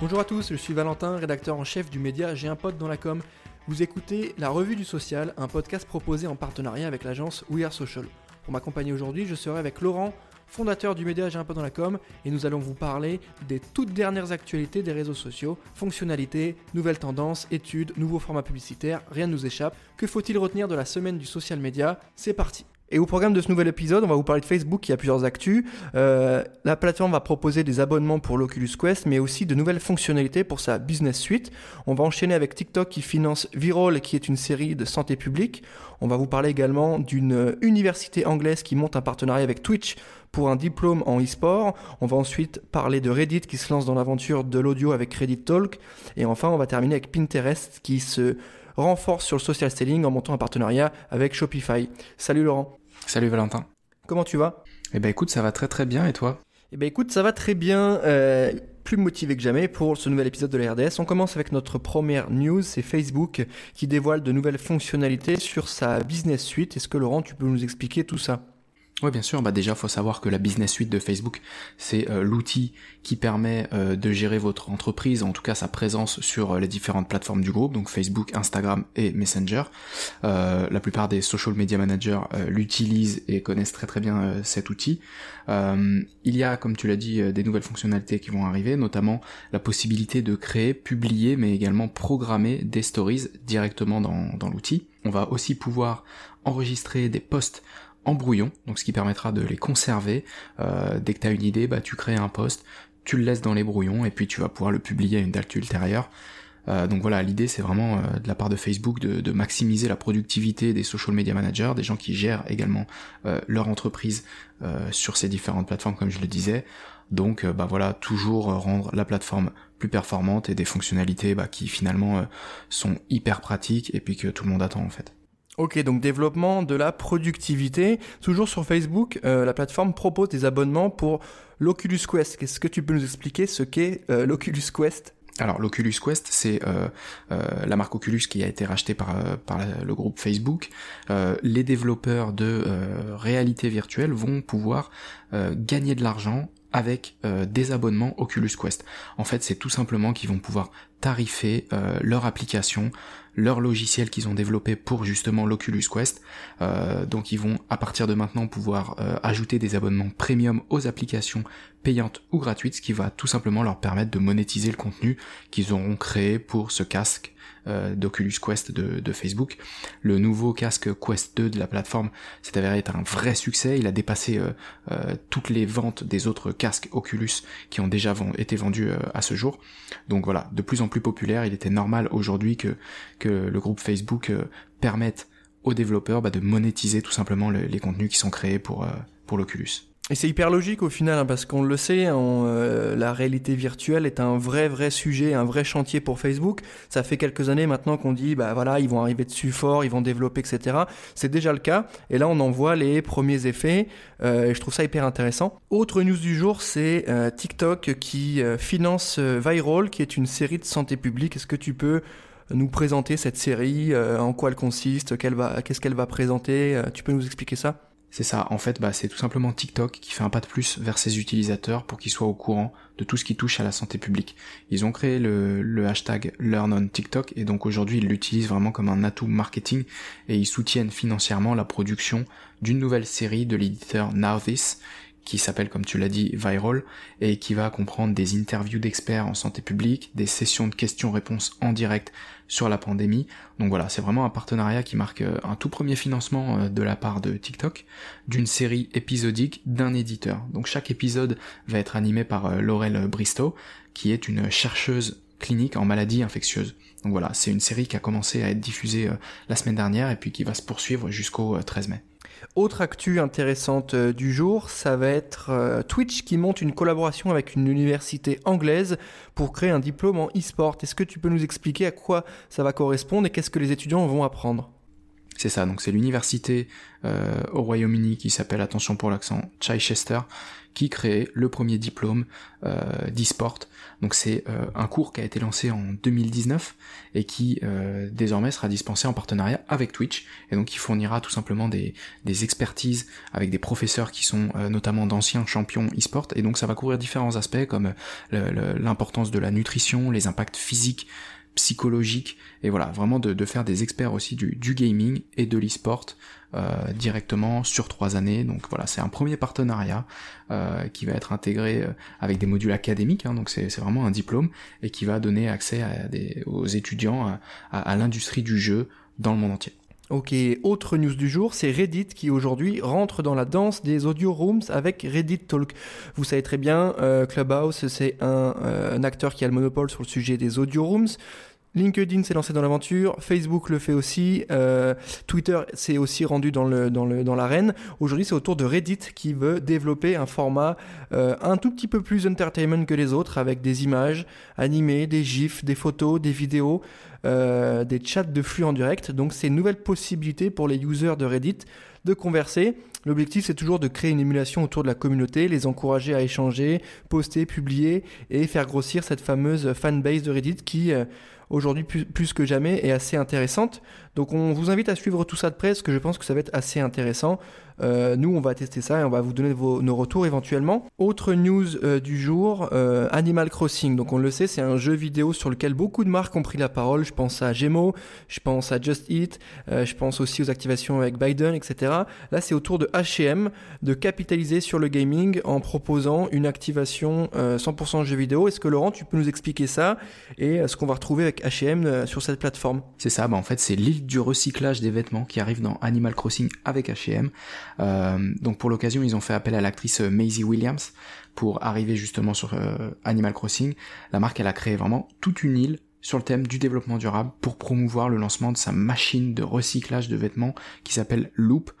Bonjour à tous, je suis Valentin, rédacteur en chef du média J'ai un pote dans la com. Vous écoutez La Revue du Social, un podcast proposé en partenariat avec l'agence We Are Social. Pour m'accompagner aujourd'hui, je serai avec Laurent, fondateur du média J'ai un pote dans la com, et nous allons vous parler des toutes dernières actualités des réseaux sociaux, fonctionnalités, nouvelles tendances, études, nouveaux formats publicitaires, rien ne nous échappe. Que faut-il retenir de la semaine du social media C'est parti et au programme de ce nouvel épisode, on va vous parler de Facebook qui a plusieurs actus. Euh, la plateforme va proposer des abonnements pour l'Oculus Quest, mais aussi de nouvelles fonctionnalités pour sa business suite. On va enchaîner avec TikTok qui finance Viral, qui est une série de santé publique. On va vous parler également d'une université anglaise qui monte un partenariat avec Twitch pour un diplôme en e-sport. On va ensuite parler de Reddit qui se lance dans l'aventure de l'audio avec Reddit Talk. Et enfin, on va terminer avec Pinterest qui se renforce sur le social selling en montant un partenariat avec Shopify. Salut Laurent. Salut Valentin. Comment tu vas? Eh ben écoute, ça va très très bien et toi? Eh ben écoute, ça va très bien. Euh, plus motivé que jamais pour ce nouvel épisode de la RDS. On commence avec notre première news, c'est Facebook qui dévoile de nouvelles fonctionnalités sur sa business suite. Est-ce que Laurent, tu peux nous expliquer tout ça? Oui, bien sûr. Bah déjà, faut savoir que la business suite de Facebook, c'est euh, l'outil qui permet euh, de gérer votre entreprise, en tout cas sa présence sur euh, les différentes plateformes du groupe, donc Facebook, Instagram et Messenger. la plupart des social media managers l'utilisent et connaissent très très bien cet outil. il y a, comme tu l'as dit, des nouvelles fonctionnalités qui vont arriver, notamment la possibilité de créer, publier, mais également programmer des stories directement dans, dans l'outil. On va aussi pouvoir enregistrer des posts en brouillon, donc ce qui permettra de les conserver. Euh, dès que tu as une idée, bah, tu crées un post, tu le laisses dans les brouillons et puis tu vas pouvoir le publier à une date ultérieure. Euh, donc voilà, l'idée c'est vraiment euh, de la part de Facebook de, maximiser la productivité des social media managers, des gens qui gèrent également leur entreprise sur ces différentes plateformes comme je le disais. Donc bah voilà, toujours rendre la plateforme plus performante et des fonctionnalités bah, qui finalement sont hyper pratiques et puis que tout le monde attend en fait. Ok, donc développement de la productivité. Toujours sur Facebook, euh, la plateforme propose des abonnements pour l'Oculus Quest. Est-ce que tu peux nous expliquer ce qu'est euh, l'Oculus Quest? Alors l'Oculus Quest, c'est euh, la marque Oculus qui a été rachetée par, par le groupe Facebook. les développeurs de réalité virtuelle vont pouvoir gagner de l'argent avec des abonnements Oculus Quest. En fait, c'est tout simplement qu'ils vont pouvoir tarifer leur application leur logiciel qu'ils ont développé pour justement l'Oculus Quest. Euh, donc ils vont à partir de maintenant pouvoir euh, ajouter des abonnements premium aux applications payantes ou gratuites, ce qui va tout simplement leur permettre de monétiser le contenu qu'ils auront créé pour ce casque euh, d'Oculus Quest de, Facebook. Le nouveau casque Quest 2 de la plateforme s'est avéré être un vrai succès. Il a dépassé euh, euh, toutes les ventes des autres casques Oculus qui ont déjà été vendus à ce jour. Donc voilà, de plus en plus populaire. Il était normal aujourd'hui que, que le groupe Facebook permette aux développeurs bah, de monétiser tout simplement les contenus qui sont créés pour, pour l'Oculus. Et c'est hyper logique au final, hein, parce qu'on le sait, euh, la réalité virtuelle est un vrai, vrai sujet, un vrai chantier pour Facebook. Ça fait quelques années maintenant qu'on dit, bah voilà, ils vont arriver dessus fort, ils vont développer, etc. C'est déjà le cas. Et là, on en voit les premiers effets. Euh, et je trouve ça hyper intéressant. Autre news du jour, c'est euh, TikTok qui finance Viral, qui est une série de santé publique. Est-ce que tu peux nous présenter cette série, en quoi elle consiste, qu'est-ce qu'elle va présenter Tu peux nous expliquer ça? C'est ça, en fait, bah, c'est tout simplement TikTok qui fait un pas de plus vers ses utilisateurs pour qu'ils soient au courant de tout ce qui touche à la santé publique. Ils ont créé le, hashtag Learn on TikTok et donc aujourd'hui ils l'utilisent vraiment comme un atout marketing et ils soutiennent financièrement la production d'une nouvelle série de l'éditeur Now This qui s'appelle comme tu l'as dit Viral et qui va comprendre des interviews d'experts en santé publique, des sessions de questions-réponses en direct sur la pandémie. Donc voilà, c'est vraiment un partenariat qui marque euh, un tout premier financement euh, de la part de TikTok d'une série épisodique d'un éditeur. Donc chaque épisode va être animé par euh, Laurel Bristow qui est une chercheuse clinique en maladies infectieuses. Donc voilà, c'est une série qui a commencé à être diffusée la semaine dernière et puis qui va se poursuivre jusqu'au 13 mai. Autre actu intéressante euh, du jour, ça va être euh, Twitch qui monte une collaboration avec une université anglaise pour créer un diplôme en e-sport. Est-ce que tu peux nous expliquer à quoi ça va correspondre et qu'est-ce que les étudiants vont apprendre? C'est ça, donc c'est l'université euh, au Royaume-Uni qui s'appelle, attention pour l'accent, Chichester, qui crée le premier diplôme euh, d'e-sport. Donc c'est euh, un cours qui a été lancé en 2019 et qui euh, désormais sera dispensé en partenariat avec Twitch. Et donc il fournira tout simplement des, des expertises avec des professeurs qui sont notamment d'anciens champions e-sport. Et donc ça va couvrir différents aspects comme l'importance de la nutrition, les impacts physiques psychologiques et voilà vraiment de, faire des experts aussi du, du gaming et de l'e-sport euh, directement sur trois années. Donc voilà, c'est un premier partenariat euh, qui va être intégré euh, avec des modules académiques, hein, donc c'est vraiment un diplôme et qui va donner accès à des, aux étudiants à, l'industrie du jeu dans le monde entier. Ok, autre news du jour, c'est Reddit qui aujourd'hui rentre dans la danse des audio rooms avec Reddit Talk. Vous savez très bien, Clubhouse, c'est un, acteur qui a le monopole sur le sujet des audio rooms. LinkedIn s'est lancé dans l'aventure, Facebook le fait aussi, euh, Twitter s'est aussi rendu dans le dans le dans l'arène. Aujourd'hui, c'est au tour de Reddit qui veut développer un format euh, un tout petit peu plus entertainment que les autres, avec des images animées, des gifs, des photos, des vidéos, euh, des chats de flux en direct. Donc, c'est une nouvelle possibilité pour les users de Reddit de converser. L'objectif, c'est toujours de créer une émulation autour de la communauté, les encourager à échanger, poster, publier et faire grossir cette fameuse fanbase de Reddit qui aujourd'hui plus, que jamais est assez intéressante. Donc on vous invite à suivre tout ça de près parce que je pense que ça va être assez intéressant. Euh, nous, on va tester ça et on va vous donner nos retours éventuellement. Autre news euh, du jour, euh, Animal Crossing. Donc on le sait, c'est un jeu vidéo sur lequel beaucoup de marques ont pris la parole. Je pense à Gemo, je pense à Just Eat, je pense aussi aux activations avec Biden, etc. Là, c'est au tour de H&M de capitaliser sur le gaming en proposant une activation 100% jeu vidéo. Est-ce que Laurent, tu peux nous expliquer ça et ce qu'on va retrouver avec H&M sur cette plateforme? C'est ça, bah en fait c'est l'île du recyclage des vêtements qui arrive dans Animal Crossing avec H&M. Donc pour l'occasion, ils ont fait appel à l'actrice euh, Maisie Williams pour arriver justement sur euh, Animal Crossing. La marque, elle a créé vraiment toute une île sur le thème du développement durable pour promouvoir le lancement de sa machine de recyclage de vêtements qui s'appelle Loop.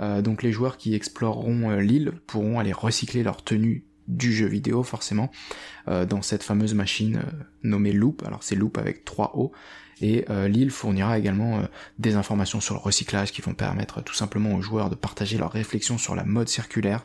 donc les joueurs qui exploreront l'île pourront aller recycler leurs tenues du jeu vidéo forcément dans cette fameuse machine nommée Loop. Alors c'est Loop avec 3 O et euh, l'île fournira également euh, des informations sur le recyclage qui vont permettre tout simplement aux joueurs de partager leurs réflexions sur la mode circulaire,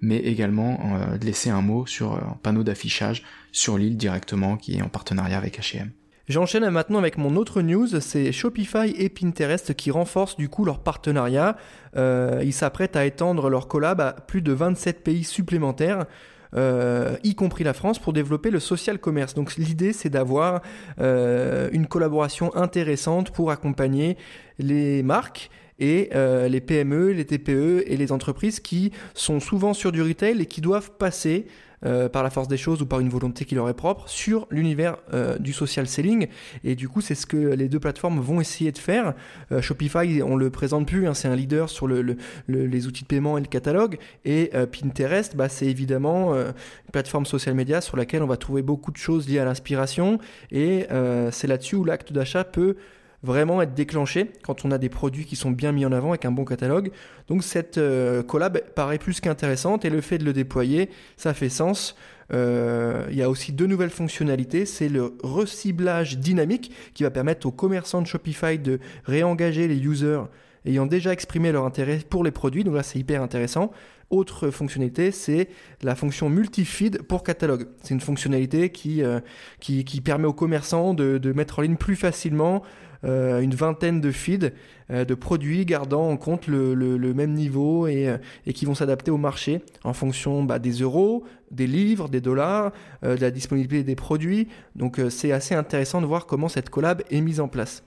mais également euh, de laisser un mot sur un panneau d'affichage sur l'île directement qui est en partenariat avec H&M. J'enchaîne maintenant avec mon autre news, c'est Shopify et Pinterest qui renforcent du coup leur partenariat. ils s'apprêtent à étendre leur collab à plus de 27 pays supplémentaires. Euh, y compris la France, pour développer le social commerce. Donc l'idée, c'est d'avoir euh, une collaboration intéressante pour accompagner les marques et euh, les PME, les TPE et les entreprises qui sont souvent sur du retail et qui doivent passer euh, par la force des choses ou par une volonté qui leur est propre sur l'univers euh, du social selling. Et du coup, c'est ce que les deux plateformes vont essayer de faire. Shopify, on le présente plus, hein, c'est un leader sur le, les outils de paiement et le catalogue. Et Pinterest, bah, c'est évidemment une plateforme social media sur laquelle on va trouver beaucoup de choses liées à l'inspiration. Et c'est là-dessus où l'acte d'achat peut vraiment être déclenché quand on a des produits qui sont bien mis en avant avec un bon catalogue. Donc cette euh, collab paraît plus qu'intéressante et le fait de le déployer, ça fait sens. Euh, il y a aussi deux nouvelles fonctionnalités. C'est le reciblage dynamique qui va permettre aux commerçants de Shopify de réengager les users ayant déjà exprimé leur intérêt pour les produits. Donc là, c'est hyper intéressant. Autre fonctionnalité, c'est la fonction multi-feed pour catalogue. C'est une fonctionnalité qui, euh, qui, permet aux commerçants de, de mettre en ligne plus facilement euh, une vingtaine de feeds euh, de produits gardant en compte le, même niveau euh, et, qui vont s'adapter au marché en fonction bah, des euros, des livres, des dollars, de la disponibilité des produits. Donc c'est assez intéressant de voir comment cette collab est mise en place.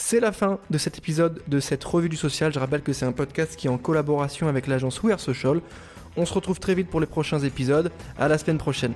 C'est la fin de cet épisode de cette revue du social. Je rappelle que c'est un podcast qui est en collaboration avec l'agence We Social. On se retrouve très vite pour les prochains épisodes. À la semaine prochaine.